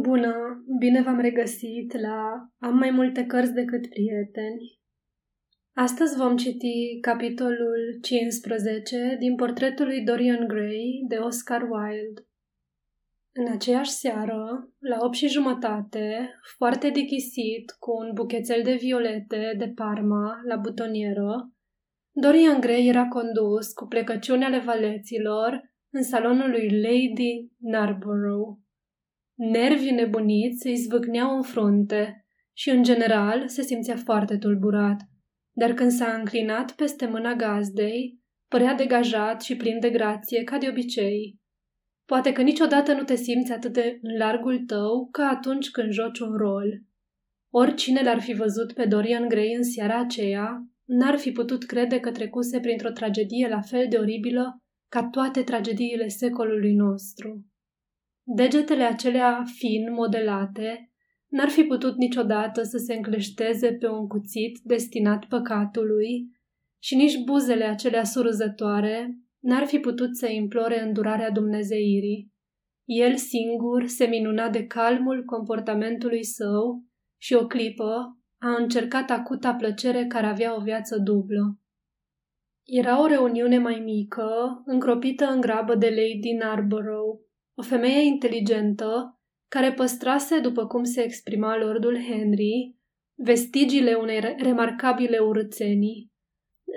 Bună, bine v-am regăsit la Am mai multe cărți decât prieteni. Astăzi vom citi capitolul 15 din portretul lui Dorian Gray de Oscar Wilde. În aceeași seară, la 8 și jumătate, foarte dichisit, cu un buchețel de violete de Parma la butonieră, Dorian Gray era condus cu plecăciune ale valeților în salonul lui Lady Narborough. Nervii nebuniți îi zvâcneau în frunte și, în general, se simțea foarte tulburat. Dar când s-a înclinat peste mâna gazdei, părea degajat și plin de grație, ca de obicei. Poate că niciodată nu te simți atât de în largul tău ca atunci când joci un rol. Oricine l-ar fi văzut pe Dorian Gray în seara aceea, n-ar fi putut crede că trecuse printr-o tragedie la fel de oribilă ca toate tragediile secolului nostru. Degetele acelea fin modelate n-ar fi putut niciodată să se încleșteze pe un cuțit destinat păcatului și nici buzele acelea surâzătoare n-ar fi putut să implore îndurarea dumnezeirii. El singur se minuna de calmul comportamentului său și o clipă a încercat acuta plăcere care avea o viață dublă. Era o reuniune mai mică, încropită în grabă de Lady Narborough, o femeie inteligentă care păstrase, după cum se exprima Lordul Henry, vestigiile unei remarcabile urățenii.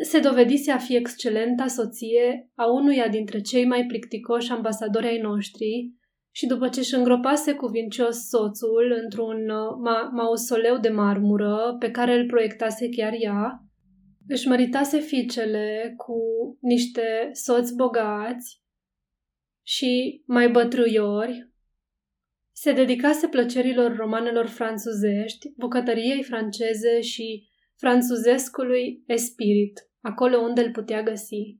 Se dovedise a fi excelenta soție a unuia dintre cei mai plicticoși ambasadori ai noștri și după ce își îngropase cuvincios soțul într-un uh, ma- mausoleu de marmură pe care îl proiectase chiar ea, își măritase fiicele cu niște soți bogați și mai bătrâiori, se dedicase plăcerilor romanelor franțuzești, bucătăriei franceze și franțuzescului espirit, acolo unde îl putea găsi.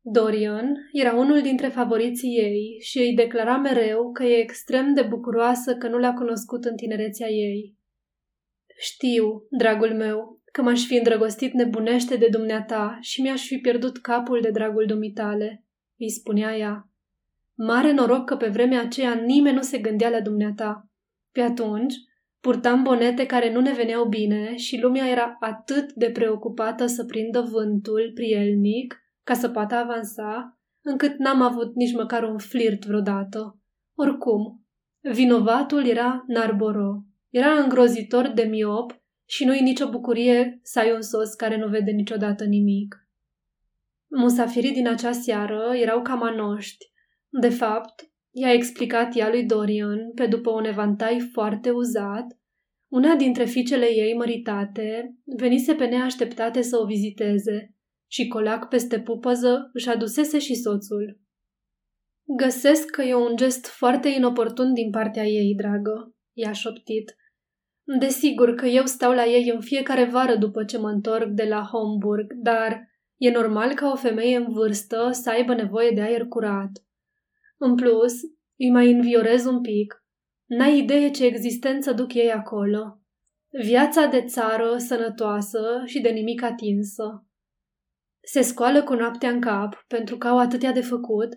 Dorian era unul dintre favoriții ei și îi declara mereu că e extrem de bucuroasă că nu l-a cunoscut în tinerețea ei. Știu, dragul meu, că m-aș fi îndrăgostit nebunește de dumneata și mi-aș fi pierdut capul de dragul dumitale, îi spunea ea. Mare noroc că pe vremea aceea nimeni nu se gândea la dumneata. Pe atunci, purtam bonete care nu ne veneau bine și lumea era atât de preocupată să prindă vântul prielnic ca să poată avansa, încât n-am avut nici măcar un flirt vreodată. Oricum, vinovatul era Narboro. Era îngrozitor de miop și nu-i nicio bucurie să ai un sos care nu vede niciodată nimic. Musafirii din acea seară erau cam anoști, de fapt, i-a explicat ea lui Dorian, pe după un evantai foarte uzat, una dintre fiicele ei măritate venise pe neașteptate să o viziteze și colac peste pupăză își adusese și soțul. Găsesc că e un gest foarte inoportun din partea ei, dragă, i-a șoptit. Desigur că eu stau la ei în fiecare vară după ce mă întorc de la Homburg, dar e normal ca o femeie în vârstă să aibă nevoie de aer curat. În plus, îi mai înviorez un pic. N-ai idee ce existență duc ei acolo. Viața de țară sănătoasă și de nimic atinsă. Se scoală cu noaptea în cap pentru că au atâtea de făcut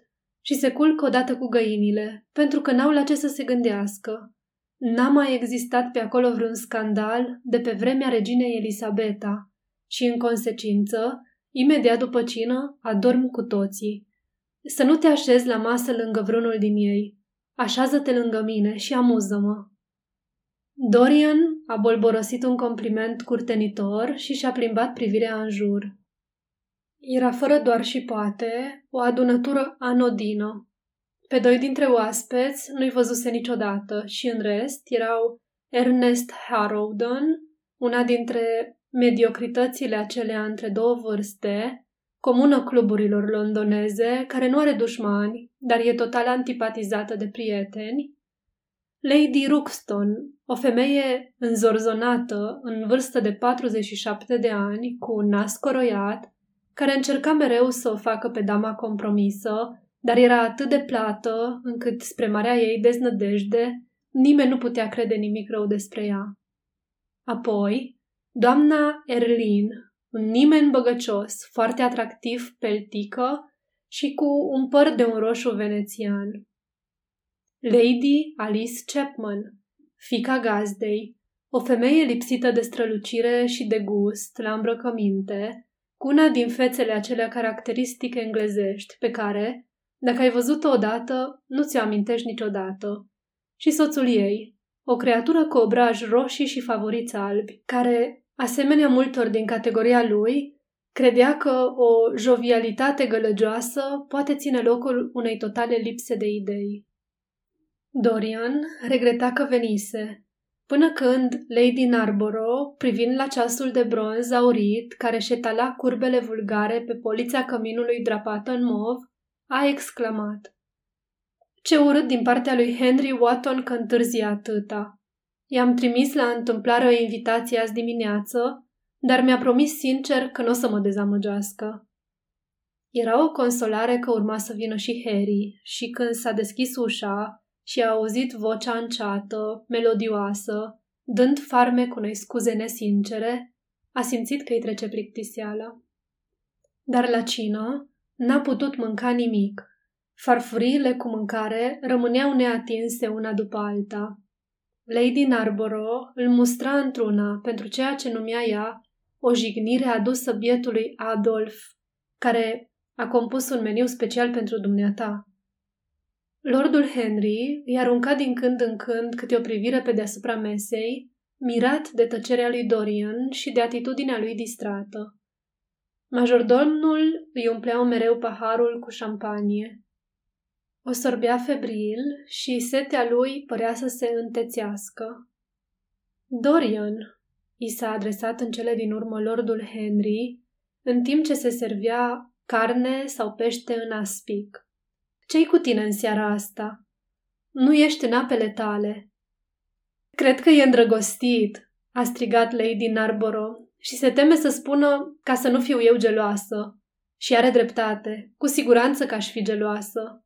și se culcă odată cu găinile pentru că n-au la ce să se gândească. N-a mai existat pe acolo vreun scandal de pe vremea reginei Elisabeta și, în consecință, imediat după cină, adorm cu toții. Să nu te așezi la masă lângă vreunul din ei. Așează-te lângă mine și amuză-mă. Dorian a bolborosit un compliment curtenitor și și-a plimbat privirea în jur. Era fără doar și poate o adunătură anodină. Pe doi dintre oaspeți nu-i văzuse niciodată și în rest erau Ernest Harrowden, una dintre mediocritățile acelea între două vârste, comună cluburilor londoneze, care nu are dușmani, dar e total antipatizată de prieteni, Lady Ruxton, o femeie înzorzonată, în vârstă de 47 de ani, cu un nas coroiat, care încerca mereu să o facă pe dama compromisă, dar era atât de plată încât, spre marea ei deznădejde, nimeni nu putea crede nimic rău despre ea. Apoi, doamna Erlin, un nimeni băgăcios, foarte atractiv, peltică și cu un păr de un roșu venețian. Lady Alice Chapman, fica gazdei, o femeie lipsită de strălucire și de gust la îmbrăcăminte, cu una din fețele acelea caracteristice englezești pe care, dacă ai văzut-o odată, nu ți-o amintești niciodată. Și soțul ei, o creatură cu obraj roșii și favoriți albi, care, asemenea multor din categoria lui, credea că o jovialitate gălăgioasă poate ține locul unei totale lipse de idei. Dorian regreta că venise, până când Lady Narborough, privind la ceasul de bronz aurit care șetala curbele vulgare pe polița căminului drapată în mov, a exclamat. Ce urât din partea lui Henry Wotton că întârzi atâta. I-am trimis la întâmplare o invitație azi dimineață, dar mi-a promis sincer că nu o să mă dezamăgească. Era o consolare că urma să vină și Harry și când s-a deschis ușa și a auzit vocea înceată, melodioasă, dând farme cu noi scuze nesincere, a simțit că îi trece plictiseala. Dar la cină n-a putut mânca nimic. Farfuriile cu mâncare rămâneau neatinse una după alta. Lady Narborough îl mustra într-una pentru ceea ce numea ea o jignire adusă bietului Adolf, care a compus un meniu special pentru dumneata. Lordul Henry îi arunca din când în când câte o privire pe deasupra mesei, mirat de tăcerea lui Dorian și de atitudinea lui distrată. Majordomnul îi umpleau mereu paharul cu șampanie. O sorbea febril și setea lui părea să se întețească. Dorian, i s-a adresat în cele din urmă lordul Henry, în timp ce se servea carne sau pește în aspic. Ce-i cu tine în seara asta? Nu ești în apele tale. Cred că e îndrăgostit, a strigat Lady Narborough și se teme să spună ca să nu fiu eu geloasă. Și are dreptate, cu siguranță că aș fi geloasă.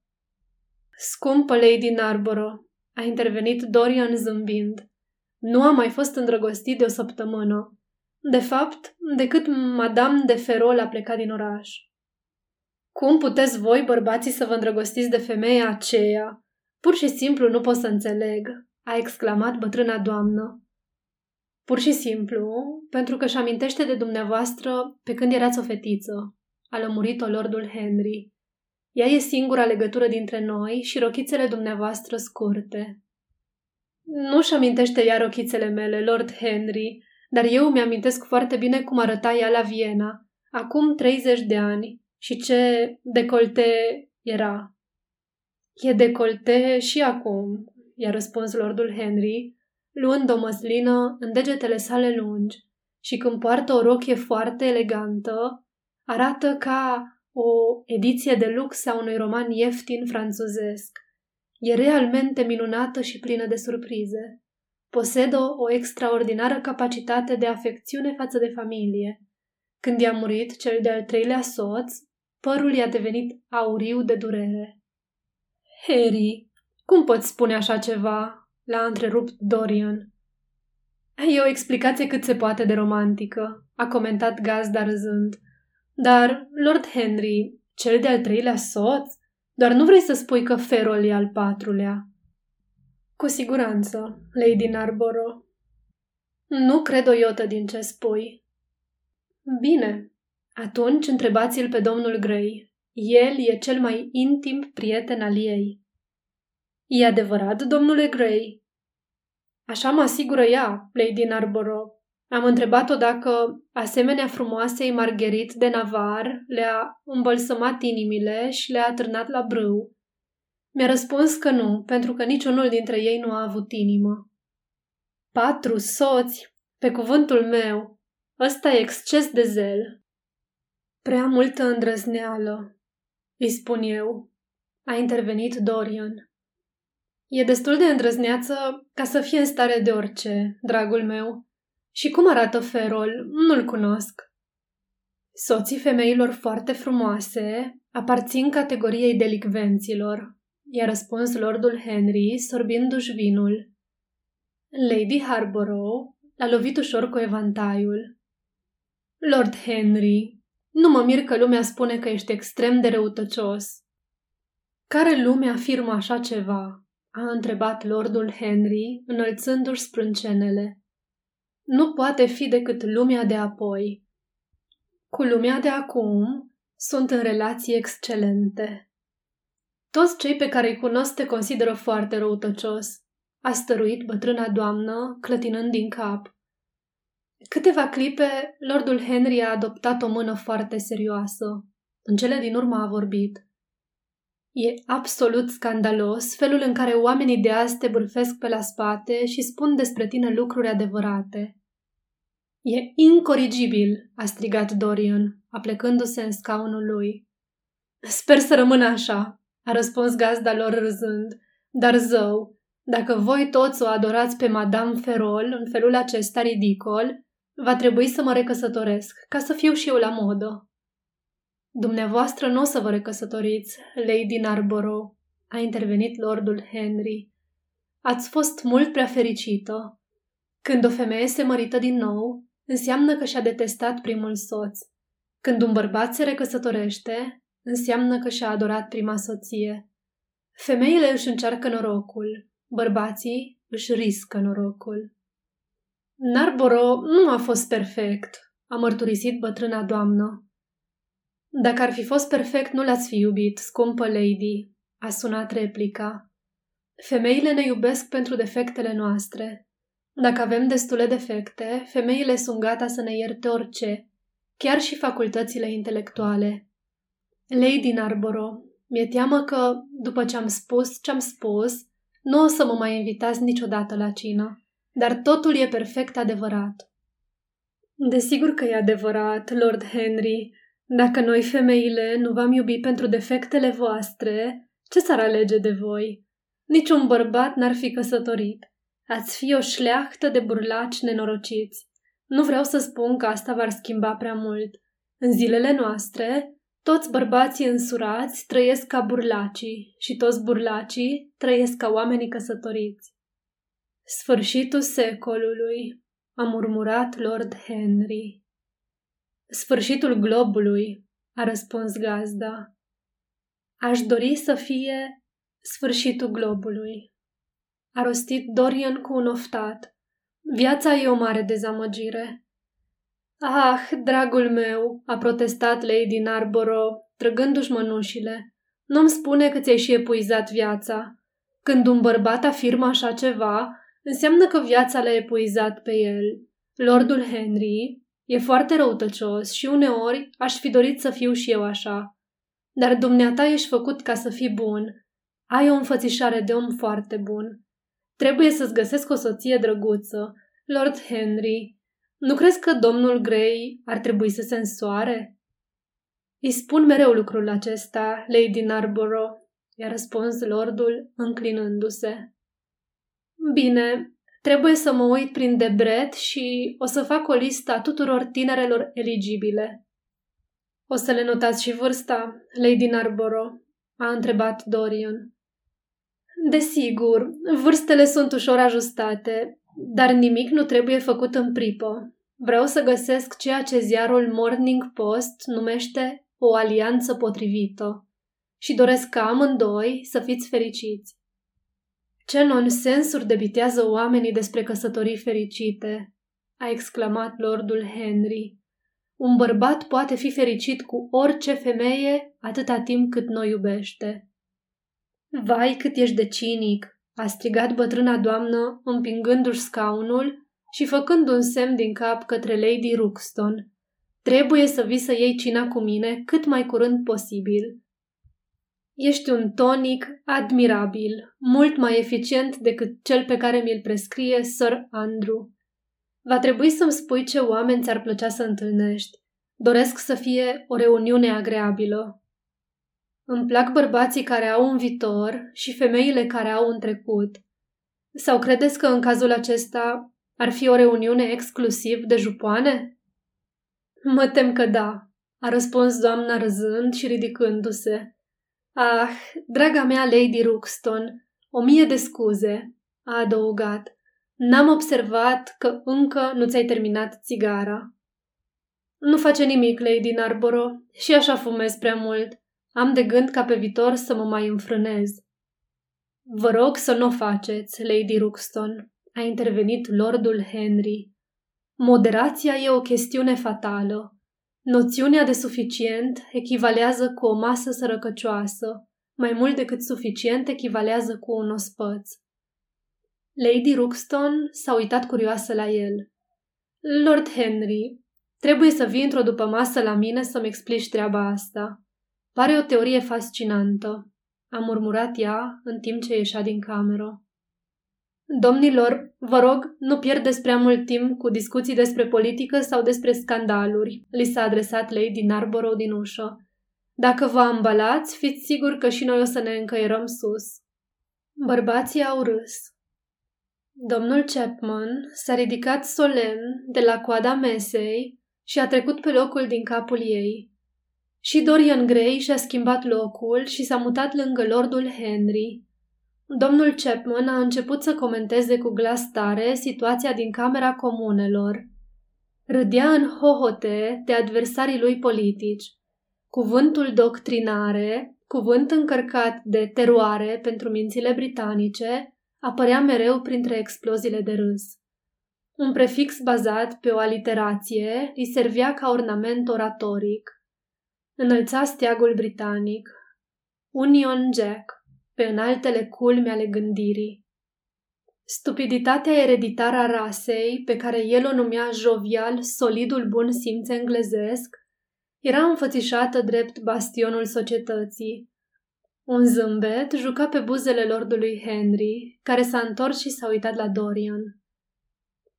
Scumpă Lady Narborough, a intervenit Dorian zâmbind. Nu am mai fost îndrăgostit de o săptămână. De fapt, decât Madame de Ferol a plecat din oraș. Cum puteți voi, bărbații, să vă îndrăgostiți de femeia aceea? Pur și simplu nu pot să înțeleg, a exclamat bătrâna doamnă. Pur și simplu, pentru că își amintește de dumneavoastră pe când erați o fetiță, a lămurit-o lordul Henry. Ea e singura legătură dintre noi și rochițele dumneavoastră scurte. Nu-și amintește ea rochițele mele, Lord Henry, dar eu mi-amintesc foarte bine cum arăta ea la Viena, acum 30 de ani, și ce decolte era. E decolte și acum, i-a răspuns Lordul Henry, luând o măslină în degetele sale lungi și când poartă o rochie foarte elegantă, arată ca o ediție de lux a unui roman ieftin franțuzesc. E realmente minunată și plină de surprize. Posedă o extraordinară capacitate de afecțiune față de familie. Când i-a murit cel de-al treilea soț, părul i-a devenit auriu de durere. Harry, cum poți spune așa ceva? L-a întrerupt Dorian. E o explicație cât se poate de romantică, a comentat gazda râzând. Dar, Lord Henry, cel de-al treilea soț? Doar nu vrei să spui că Ferol e al patrulea? Cu siguranță, Lady Narborough. Nu cred o iotă din ce spui. Bine, atunci întrebați-l pe domnul Grey. El e cel mai intim prieten al ei. E adevărat, domnule Gray? Așa mă asigură ea, Lady Narborough. Am întrebat-o dacă, asemenea frumoasei Margherit de Navar, le-a îmbălsămat inimile și le-a târnat la brâu. Mi-a răspuns că nu, pentru că niciunul dintre ei nu a avut inimă. Patru soți, pe cuvântul meu, ăsta e exces de zel. Prea multă îndrăzneală, îi spun eu. A intervenit Dorian. E destul de îndrăzneață ca să fie în stare de orice, dragul meu. Și cum arată Ferol, nu-l cunosc. Soții femeilor foarte frumoase aparțin categoriei delicvenților, i-a răspuns lordul Henry, sorbindu-și vinul. Lady Harborough l-a lovit ușor cu evantaiul. Lord Henry, nu mă mir că lumea spune că ești extrem de răutăcios. Care lume afirmă așa ceva? a întrebat lordul Henry, înălțându-și sprâncenele. Nu poate fi decât lumea de apoi. Cu lumea de acum sunt în relații excelente. Toți cei pe care îi cunosc te consideră foarte răutăcios, a stăruit bătrâna doamnă, clătinând din cap. Câteva clipe, lordul Henry a adoptat o mână foarte serioasă. În cele din urmă a vorbit. E absolut scandalos felul în care oamenii de azi te bârfesc pe la spate și spun despre tine lucruri adevărate. E incorrigibil, a strigat Dorian, aplecându-se în scaunul lui. Sper să rămână așa, a răspuns gazda lor râzând, dar zău, dacă voi toți o adorați pe Madame Ferol în felul acesta ridicol, va trebui să mă recăsătoresc, ca să fiu și eu la modă. Dumneavoastră nu o să vă recăsătoriți, Lady Narborough, a intervenit lordul Henry. Ați fost mult prea fericită. Când o femeie se mărită din nou, înseamnă că și-a detestat primul soț. Când un bărbat se recăsătorește, înseamnă că și-a adorat prima soție. Femeile își încearcă norocul, bărbații își riscă norocul. Narboro nu a fost perfect, a mărturisit bătrâna doamnă. Dacă ar fi fost perfect, nu l-ați fi iubit, scumpă lady, a sunat replica. Femeile ne iubesc pentru defectele noastre. Dacă avem destule defecte, femeile sunt gata să ne ierte orice, chiar și facultățile intelectuale. Lady Narborough, mi-e teamă că, după ce am spus ce am spus, nu o să mă mai invitați niciodată la cină, dar totul e perfect adevărat. Desigur că e adevărat, Lord Henry. Dacă noi femeile nu v-am iubit pentru defectele voastre, ce s-ar alege de voi? Niciun bărbat n-ar fi căsătorit. Ați fi o șleachtă de burlaci nenorociți. Nu vreau să spun că asta v-ar schimba prea mult. În zilele noastre, toți bărbații însurați trăiesc ca burlacii și toți burlacii trăiesc ca oamenii căsătoriți. Sfârșitul secolului, a murmurat Lord Henry. Sfârșitul globului, a răspuns gazda. Aș dori să fie sfârșitul globului. A rostit Dorian cu un oftat. Viața e o mare dezamăgire. Ah, dragul meu, a protestat Lady Narborough, trăgându-și mănușile. Nu-mi spune că ți-ai și epuizat viața. Când un bărbat afirmă așa ceva, înseamnă că viața l-a epuizat pe el. Lordul Henry e foarte răutăcios și uneori aș fi dorit să fiu și eu așa. Dar dumneata ești făcut ca să fii bun. Ai o înfățișare de om foarte bun. Trebuie să-ți găsesc o soție drăguță. Lord Henry, nu crezi că domnul Gray ar trebui să se însoare? Îi spun mereu lucrul acesta, Lady Narborough, i-a răspuns lordul, înclinându-se. Bine, trebuie să mă uit prin debret și o să fac o listă a tuturor tinerelor eligibile. O să le notați și vârsta, Lady Narborough? a întrebat Dorian. Desigur, vârstele sunt ușor ajustate, dar nimic nu trebuie făcut în pripă. Vreau să găsesc ceea ce ziarul Morning Post numește o alianță potrivită și doresc ca amândoi să fiți fericiți. Ce nonsensuri debitează oamenii despre căsătorii fericite, a exclamat lordul Henry. Un bărbat poate fi fericit cu orice femeie atâta timp cât nu iubește. Vai cât ești de cinic, a strigat bătrâna doamnă, împingându-și scaunul și făcând un semn din cap către Lady Ruxton. Trebuie să vii să iei cina cu mine cât mai curând posibil. Ești un tonic admirabil, mult mai eficient decât cel pe care mi-l prescrie Sir Andrew. Va trebui să-mi spui ce oameni ți-ar plăcea să întâlnești. Doresc să fie o reuniune agreabilă. Îmi plac bărbații care au un viitor și femeile care au un trecut. Sau credeți că în cazul acesta ar fi o reuniune exclusiv de jupoane? Mă tem că da, a răspuns doamna râzând și ridicându-se. Ah, draga mea Lady Ruxton, o mie de scuze, a adăugat. N-am observat că încă nu ți-ai terminat țigara. Nu face nimic, Lady Narborough, și așa fumez prea mult. Am de gând ca pe viitor să mă mai înfrânez. Vă rog să nu o faceți, Lady Ruxton, a intervenit Lordul Henry. Moderația e o chestiune fatală. Noțiunea de suficient echivalează cu o masă sărăcăcioasă, mai mult decât suficient echivalează cu un ospăț. Lady Ruxton s-a uitat curioasă la el. Lord Henry, trebuie să vii într-o după masă la mine să-mi explici treaba asta. Pare o teorie fascinantă, a murmurat ea în timp ce ieșea din cameră. Domnilor, vă rog, nu pierdeți prea mult timp cu discuții despre politică sau despre scandaluri, li s-a adresat Lady Narborough din ușă. Dacă vă ambalați, fiți sigur că și noi o să ne încăierăm sus. Bărbații au râs. Domnul Chapman s-a ridicat solemn de la coada mesei și a trecut pe locul din capul ei. Și Dorian Gray și-a schimbat locul și s-a mutat lângă Lordul Henry. Domnul Chapman a început să comenteze cu glas tare situația din Camera Comunelor. Râdea în hohote de adversarii lui politici. Cuvântul doctrinare, cuvânt încărcat de teroare pentru mințile britanice, apărea mereu printre exploziile de râs. Un prefix bazat pe o aliterație îi servea ca ornament oratoric. Înălța steagul britanic. Union Jack, pe înaltele culme ale gândirii. Stupiditatea ereditară a rasei, pe care el o numea jovial solidul bun simț englezesc, era înfățișată drept bastionul societății. Un zâmbet juca pe buzele lordului Henry, care s-a întors și s-a uitat la Dorian.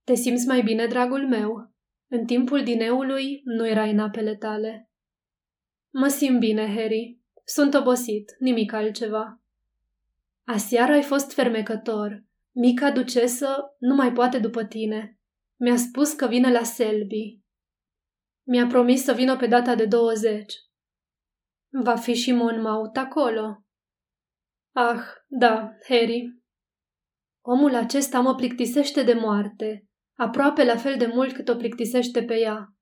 Te simți mai bine, dragul meu? În timpul dineului nu erai în apele tale. Mă simt bine, Harry. Sunt obosit, nimic altceva. Aseară ai fost fermecător. Mica ducesă nu mai poate după tine. Mi-a spus că vine la Selby. Mi-a promis să vină pe data de 20. Va fi și Monmouth acolo. Ah, da, Harry. Omul acesta mă plictisește de moarte, aproape la fel de mult cât o plictisește pe ea.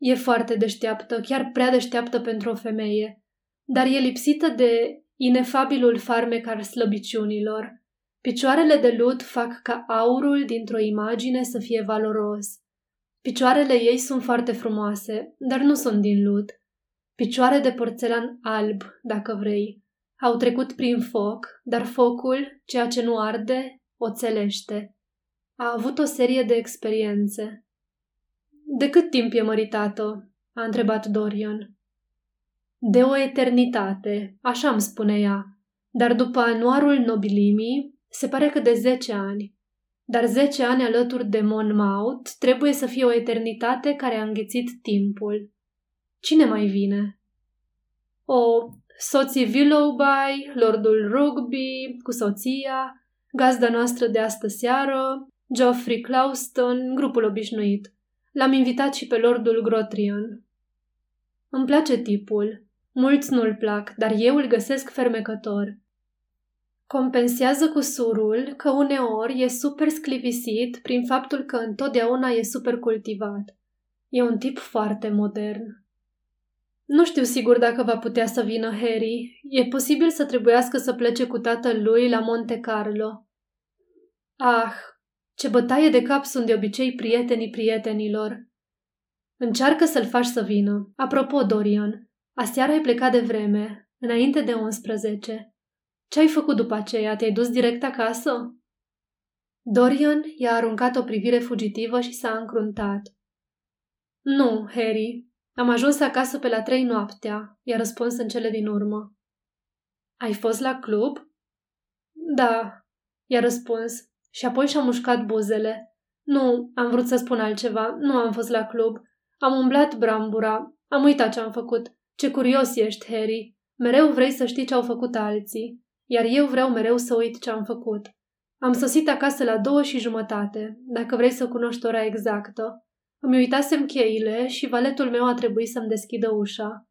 E foarte deșteaptă, chiar prea deșteaptă pentru o femeie, dar e lipsită de inefabilul farmec al slăbiciunilor. Picioarele de lut fac ca aurul dintr-o imagine să fie valoros. Picioarele ei sunt foarte frumoase, dar nu sunt din lut. Picioare de porțelan alb, dacă vrei. Au trecut prin foc, dar focul, ceea ce nu arde, o țelește. A avut o serie de experiențe. De cât timp e măritată? a întrebat Dorian. De o eternitate, așa îmi spune ea, dar după anuarul nobilimii, se pare că de zece ani. Dar zece ani alături de Monmouth trebuie să fie o eternitate care a înghețit timpul. Cine mai vine? O, soții Willowby, lordul Rugby, cu soția, gazda noastră de astă seară, Geoffrey Clauston, grupul obișnuit. L-am invitat și pe lordul Grotrian. Îmi place tipul. Mulți nu-l plac, dar eu îl găsesc fermecător. Compensează cu surul că uneori e super sclivisit prin faptul că întotdeauna e super cultivat. E un tip foarte modern. Nu știu sigur dacă va putea să vină Harry. E posibil să trebuiască să plece cu tatăl lui la Monte Carlo. Ah, ce bătaie de cap sunt de obicei prietenii prietenilor. Încearcă să-l faci să vină. Apropo, Dorian, Aseară ai plecat de vreme, înainte de 11. Ce ai făcut după aceea? Te-ai dus direct acasă? Dorian i-a aruncat o privire fugitivă și s-a încruntat. Nu, Harry. Am ajuns acasă pe la trei noaptea, i-a răspuns în cele din urmă. Ai fost la club? Da, i-a răspuns și apoi și-a mușcat buzele. Nu, am vrut să spun altceva, nu am fost la club. Am umblat brambura, am uitat ce am făcut. Ce curios ești, Harry. Mereu vrei să știi ce au făcut alții, iar eu vreau mereu să uit ce am făcut. Am sosit acasă la două și jumătate, dacă vrei să cunoști ora exactă. Îmi uitasem cheile și valetul meu a trebuit să-mi deschidă ușa.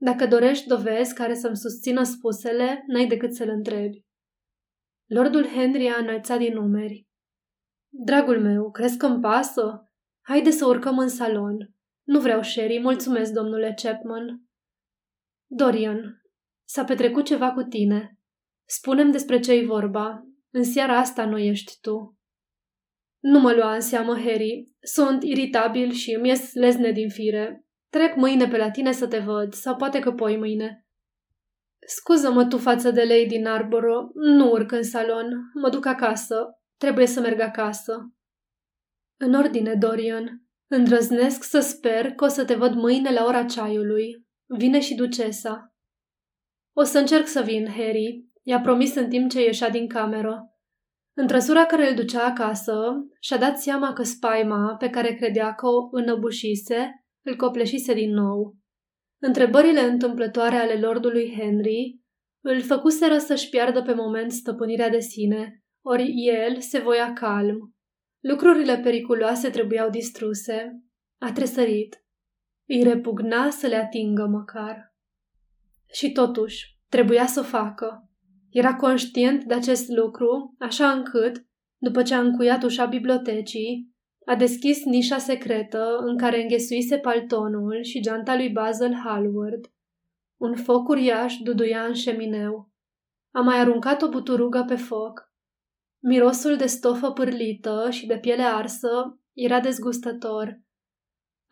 Dacă dorești dovezi care să-mi susțină spusele, n-ai decât să-l întrebi. Lordul Henry a înălțat din numeri. Dragul meu, crezi că-mi pasă? Haide să urcăm în salon. Nu vreau sherry, mulțumesc, domnule Chapman. Dorian, s-a petrecut ceva cu tine. spunem despre ce-i vorba. În seara asta nu ești tu. Nu mă lua în seamă, Harry. Sunt iritabil și îmi ies lezne din fire. Trec mâine pe la tine să te văd, sau poate că poi mâine. Scuză-mă tu față de Lady Narborough, nu urc în salon, mă duc acasă, trebuie să merg acasă. În ordine, Dorian. Îndrăznesc să sper că o să te văd mâine la ora ceaiului. Vine și ducesa. O să încerc să vin, Harry, i-a promis în timp ce ieșea din cameră. În trăsura care îl ducea acasă, și-a dat seama că spaima, pe care credea că o înăbușise, îl copleșise din nou. Întrebările întâmplătoare ale lordului Henry îl făcuseră să-și piardă pe moment stăpânirea de sine, ori el se voia calm. Lucrurile periculoase trebuiau distruse. A tresărit. Îi repugna să le atingă măcar. Și totuși, trebuia să o facă. Era conștient de acest lucru, așa încât, după ce a încuiat ușa bibliotecii, a deschis nișa secretă în care înghesuise paltonul și geanta lui Basil Hallward. Un foc uriaș duduia în șemineu. A mai aruncat o buturugă pe foc. Mirosul de stofă pârlită și de piele arsă era dezgustător.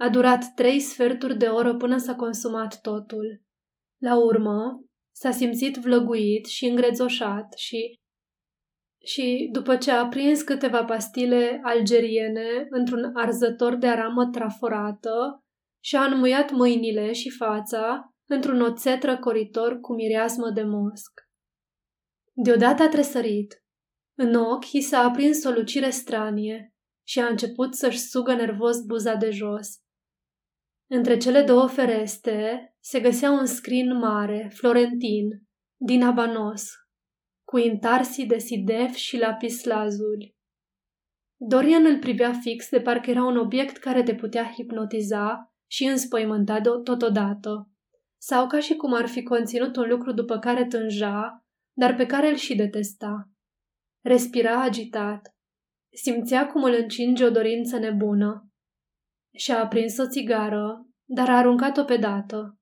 A durat trei sferturi de oră până s-a consumat totul. La urmă, s-a simțit vlăguit și îngrețoșat și și, după ce a prins câteva pastile algeriene într-un arzător de aramă traforată, și-a înmuiat mâinile și fața într-un oțet răcoritor cu mireasmă de mosc. Deodată a tresărit. În ochi i s-a aprins o lucire stranie și a început să-și sugă nervos buza de jos. Între cele două fereste se găsea un scrin mare, florentin, din abanos, cu intarsii de sidef și lapis lazuli. Dorian îl privea fix de parcă era un obiect care te putea hipnotiza și înspăimânta totodată, sau ca și cum ar fi conținut un lucru după care tânja, dar pe care îl și detesta. Respira agitat. Simțea cum îl încinge o dorință nebună. Și-a aprins o țigară, dar a aruncat-o pe dată.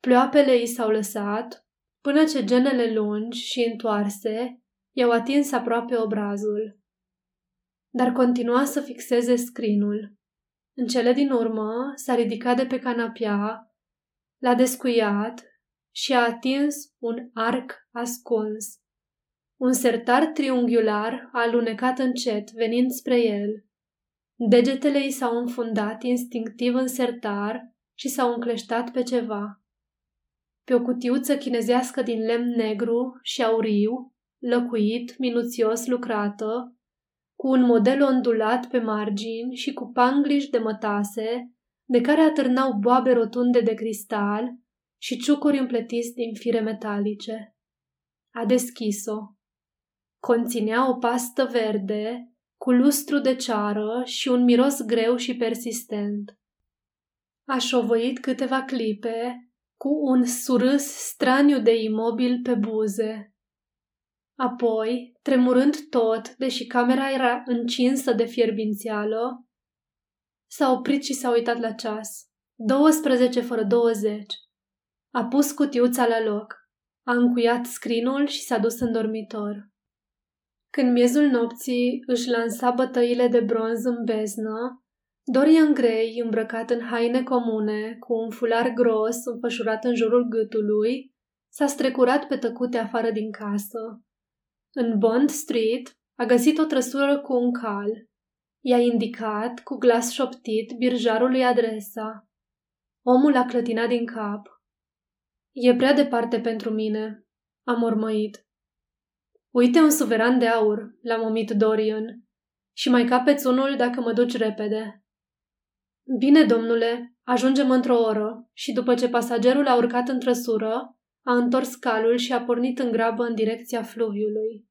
Ploapele i s-au lăsat, până ce genele lungi și întoarse i-au atins aproape obrazul. Dar continua să fixeze scrinul. În cele din urmă s-a ridicat de pe canapea, l-a descuiat și a atins un arc ascuns. Un sertar triunghiular a alunecat încet, venind spre el. Degetele i s-au înfundat instinctiv în sertar și s-au încleștat pe ceva pe o cutiuță chinezească din lemn negru și auriu, lăcuit, minuțios lucrată, cu un model ondulat pe margini și cu pangliși de mătase, de care atârnau boabe rotunde de cristal și ciucuri împletiți din fire metalice. A deschis-o. Conținea o pastă verde, cu lustru de ceară și un miros greu și persistent. A șovăit câteva clipe cu un surâs straniu de imobil pe buze. Apoi, tremurând tot, deși camera era încinsă de fierbințială, s-a oprit și s-a uitat la ceas. 12 fără 20. A pus cutiuța la loc. A încuiat scrinul și s-a dus în dormitor. Când miezul nopții își lansa bătăile de bronz în beznă, Dorian Gray, îmbrăcat în haine comune, cu un fular gros înfășurat în jurul gâtului, s-a strecurat pe tăcute afară din casă. În Bond Street a găsit o trăsură cu un cal. I-a indicat, cu glas șoptit, birjarului adresa. Omul a clătinat din cap. E prea departe pentru mine, a mormăit. Uite un suveran de aur, l-a momit Dorian. Și mai capeți unul dacă mă duci repede. Bine, domnule, ajungem într-o oră și după ce pasagerul a urcat în trăsură, a întors calul și a pornit în grabă în direcția fluviului.